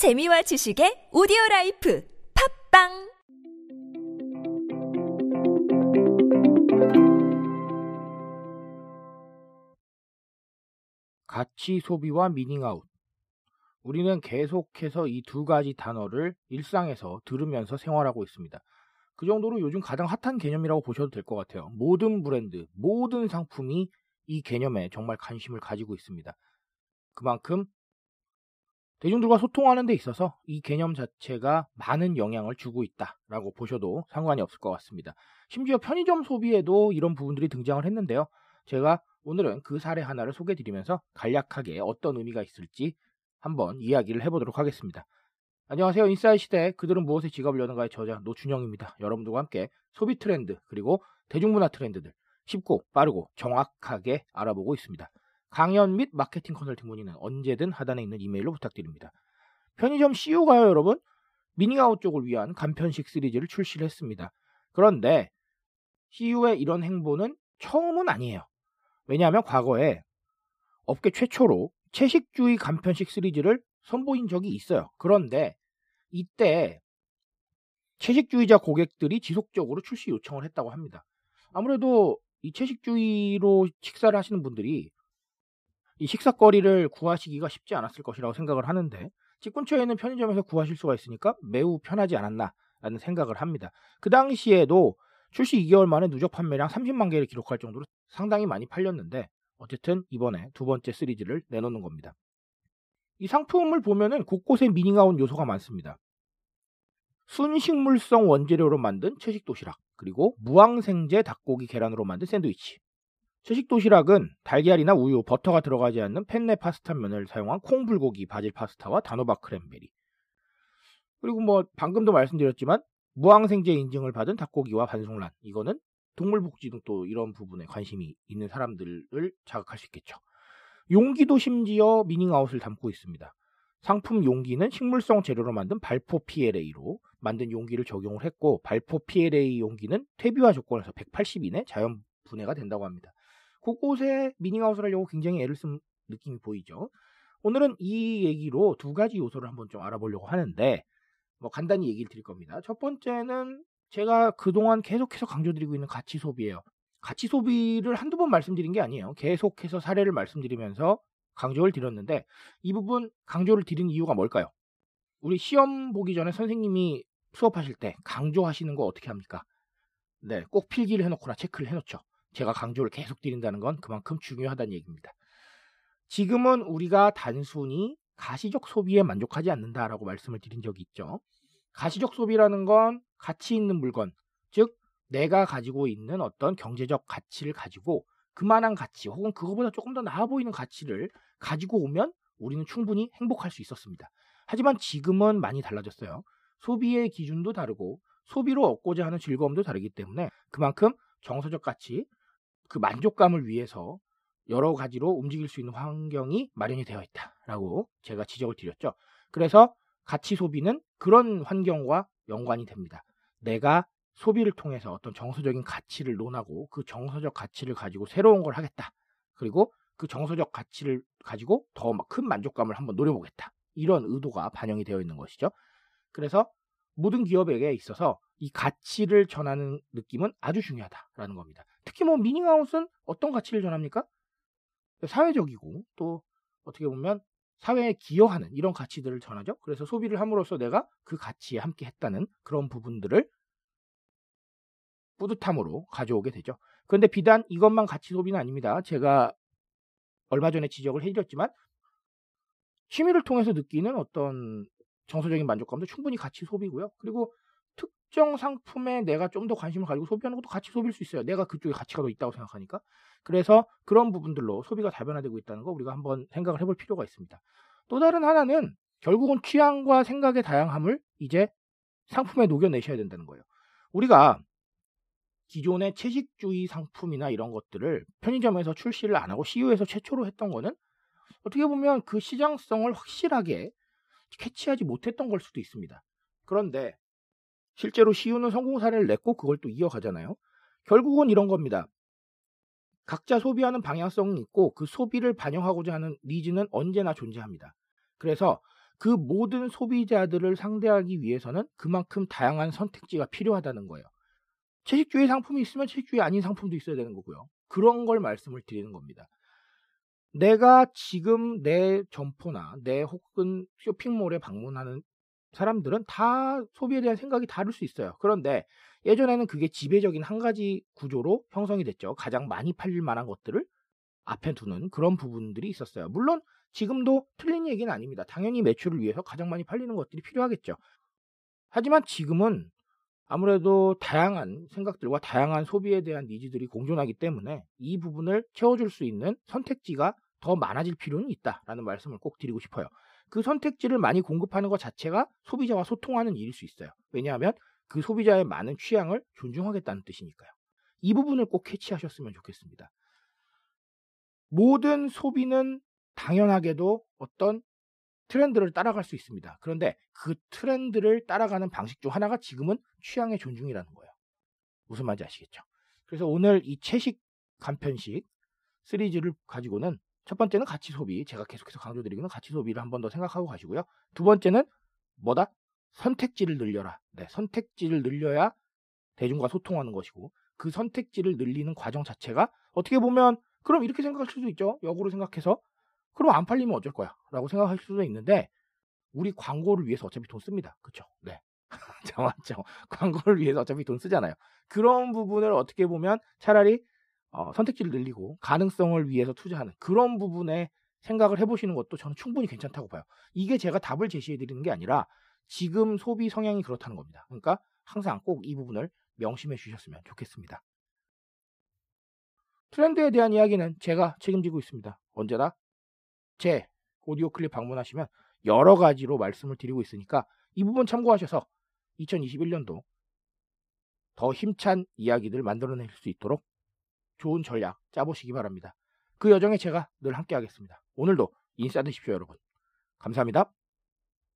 재미와 지식의 오디오 life 팟빵 가치 소비와 미닝아웃. 우리는 계속해서 이 두 가지 단어를 일상에서 들으면서 생활하고 있습니다. 그 정도로 요즘 가장 핫한 개념이라고 보셔도 될 것 같아요. 모든 브랜드, 모든 상품이 이 개념에 정말 관심을 가지고 있습니다. 그만큼 대중들과 소통하는 데 있어서 이 개념 자체가 많은 영향을 주고 있다라고 보셔도 상관이 없을 것 같습니다. 심지어 편의점 소비에도 이런 부분들이 등장을 했는데요. 제가 오늘은 그 사례 하나를 소개해 드리면서 간략하게 어떤 의미가 있을지 한번 이야기를 해보도록 하겠습니다. 안녕하세요. 인사이 시대 그들은 무엇에 지갑을 여는가의 저자 노준영입니다. 여러분들과 함께 소비 트렌드 그리고 대중문화 트렌드들 쉽고 빠르고 정확하게 알아보고 있습니다. 강연 및 마케팅 컨설팅 문의는 언제든 하단에 있는 이메일로 부탁드립니다. 편의점 CU가요, 여러분? 미닝아웃 쪽을 위한 간편식 시리즈를 출시를 했습니다. 그런데 CU의 이런 행보는 처음은 아니에요. 왜냐하면 과거에 업계 최초로 채식주의 간편식 시리즈를 선보인 적이 있어요. 그런데 이때 채식주의자 고객들이 지속적으로 출시 요청을 했다고 합니다. 아무래도 이 채식주의로 식사를 하시는 분들이 이 식사거리를 구하시기가 쉽지 않았을 것이라고 생각을 하는데 집 근처에 있는 편의점에서 구하실 수가 있으니까 매우 편하지 않았나라는 생각을 합니다. 그 당시에도 출시 2개월 만에 누적 판매량 30만 개를 기록할 정도로 상당히 많이 팔렸는데 어쨌든 이번에 두 번째 시리즈를 내놓는 겁니다. 이 상품을 보면은 곳곳에 미닝아웃 요소가 많습니다. 순식물성 원재료로 만든 채식 도시락, 그리고 무항생제 닭고기 계란으로 만든 샌드위치. 채식 도시락은 달걀이나 우유, 버터가 들어가지 않는 펜네 파스타 면을 사용한 콩불고기 바질 파스타와 단호박 크랜베리. 그리고 뭐 방금도 말씀드렸지만 무항생제 인증을 받은 닭고기와 반숙란. 이거는 동물복지 등 또 이런 부분에 관심이 있는 사람들을 자극할 수 있겠죠. 용기도 심지어 미닝아웃을 담고 있습니다. 상품 용기는 식물성 재료로 만든 발포 PLA로 만든 용기를 적용을 했고 발포 PLA 용기는 퇴비화 조건에서 180 이내 자연 분해가 된다고 합니다. 곳곳에 미닝아웃을 하려고 굉장히 애를 쓴 느낌이 보이죠. 오늘은 이 얘기로 두 가지 요소를 한번 좀 알아보려고 하는데 뭐 간단히 얘기를 드릴 겁니다. 첫 번째는 제가 그동안 계속해서 강조드리고 있는 가치 소비예요. 가치 소비를 한두 번 말씀드린 게 아니에요. 계속해서 사례를 말씀드리면서 강조를 드렸는데 이 부분 강조를 드린 이유가 뭘까요? 우리 시험 보기 전에 선생님이 수업하실 때 강조하시는 거 어떻게 합니까? 네, 꼭 필기를 해놓거나 체크를 해놓죠. 제가 강조를 계속 드린다는 건 그만큼 중요하다는 얘기입니다. 지금은 우리가 단순히 가시적 소비에 만족하지 않는다라고 말씀을 드린 적이 있죠. 가시적 소비라는 건 가치 있는 물건, 즉 내가 가지고 있는 어떤 경제적 가치를 가지고 그만한 가치 혹은 그거보다 조금 더 나아 보이는 가치를 가지고 오면 우리는 충분히 행복할 수 있었습니다. 하지만 지금은 많이 달라졌어요. 소비의 기준도 다르고 소비로 얻고자 하는 즐거움도 다르기 때문에 그만큼 정서적 가치, 그 만족감을 위해서 여러 가지로 움직일 수 있는 환경이 마련이 되어 있다라고 제가 지적을 드렸죠. 그래서 가치 소비는 그런 환경과 연관이 됩니다. 내가 소비를 통해서 어떤 정서적인 가치를 논하고 그 정서적 가치를 가지고 새로운 걸 하겠다. 그리고 그 정서적 가치를 가지고 더 큰 만족감을 한번 노려보겠다. 이런 의도가 반영이 되어 있는 것이죠. 그래서 모든 기업에게 있어서 이 가치를 전하는 느낌은 아주 중요하다라는 겁니다. 특히 뭐 미닝아웃은 어떤 가치를 전합니까? 사회적이고 또 어떻게 보면 사회에 기여하는 이런 가치들을 전하죠. 그래서 소비를 함으로써 내가 그 가치에 함께 했다는 그런 부분들을 뿌듯함으로 가져오게 되죠. 그런데 비단 이것만 가치 소비는 아닙니다. 제가 얼마 전에 지적을 해드렸지만 취미를 통해서 느끼는 어떤 정서적인 만족감도 충분히 가치 소비고요. 그리고 특정 상품에 내가 좀 더 관심을 가지고 소비하는 것도 가치 소비일 수 있어요. 내가 그쪽에 가치가 더 있다고 생각하니까. 그래서 그런 부분들로 소비가 다변화되고 있다는 거 우리가 한번 생각을 해볼 필요가 있습니다. 또 다른 하나는 결국은 취향과 생각의 다양함을 이제 상품에 녹여내셔야 된다는 거예요. 우리가 기존의 채식주의 상품이나 이런 것들을 편의점에서 출시를 안 하고 CU에서 최초로 했던 거는 어떻게 보면 그 시장성을 확실하게 캐치하지 못했던 걸 수도 있습니다. 그런데 실제로 CU는 성공 사례를 냈고 그걸 또 이어가잖아요. 결국은 이런 겁니다. 각자 소비하는 방향성이 있고 그 소비를 반영하고자 하는 니즈는 언제나 존재합니다. 그래서 그 모든 소비자들을 상대하기 위해서는 그만큼 다양한 선택지가 필요하다는 거예요. 채식주의 상품이 있으면 채식주의 아닌 상품도 있어야 되는 거고요. 그런 걸 말씀을 드리는 겁니다. 내가 지금 내 점포나 내 혹은 쇼핑몰에 방문하는 사람들은 다 소비에 대한 생각이 다를 수 있어요. 그런데 예전에는 그게 지배적인 한 가지 구조로 형성이 됐죠. 가장 많이 팔릴 만한 것들을 앞에 두는 그런 부분들이 있었어요. 물론 지금도 틀린 얘기는 아닙니다. 당연히 매출을 위해서 가장 많이 팔리는 것들이 필요하겠죠. 하지만 지금은 아무래도 다양한 생각들과 다양한 소비에 대한 니즈들이 공존하기 때문에 이 부분을 채워줄 수 있는 선택지가 더 많아질 필요는 있다라는 말씀을 꼭 드리고 싶어요. 그 선택지를 많이 공급하는 것 자체가 소비자와 소통하는 일일 수 있어요. 왜냐하면 그 소비자의 많은 취향을 존중하겠다는 뜻이니까요. 이 부분을 꼭 캐치하셨으면 좋겠습니다. 모든 소비는 당연하게도 어떤 트렌드를 따라갈 수 있습니다. 그런데 그 트렌드를 따라가는 방식 중 하나가 지금은 취향의 존중이라는 거예요. 무슨 말인지 아시겠죠? 그래서 오늘 이 채식 간편식 시리즈를 가지고는 첫 번째는 가치 소비. 제가 계속해서 강조드리기는 가치 소비를 한 번 더 생각하고 가시고요. 두 번째는 뭐다? 선택지를 늘려라. 네, 선택지를 늘려야 대중과 소통하는 것이고 그 선택지를 늘리는 과정 자체가 어떻게 보면 그럼 이렇게 생각할 수도 있죠. 역으로 생각해서 그럼 안 팔리면 어쩔 거야 라고 생각할 수도 있는데 우리 광고를 위해서 어차피 돈 씁니다. 그쵸? 네. 자, 맞죠? 광고를 위해서 어차피 돈 쓰잖아요. 그런 부분을 어떻게 보면 차라리 어, 선택지를 늘리고 가능성을 위해서 투자하는 그런 부분에 생각을 해보시는 것도 저는 충분히 괜찮다고 봐요. 이게 제가 답을 제시해 드리는 게 아니라 지금 소비 성향이 그렇다는 겁니다. 그러니까 항상 꼭 이 부분을 명심해 주셨으면 좋겠습니다. 트렌드에 대한 이야기는 제가 책임지고 있습니다. 언제나 제 오디오 클립 방문하시면 여러 가지로 말씀을 드리고 있으니까 이 부분 참고하셔서 2021년도 더 힘찬 이야기들 만들어낼 수 있도록 좋은 전략 짜보시기 바랍니다. 그 여정에 제가 늘 함께 하겠습니다. 오늘도 인싸 되십시오, 여러분. 감사합니다.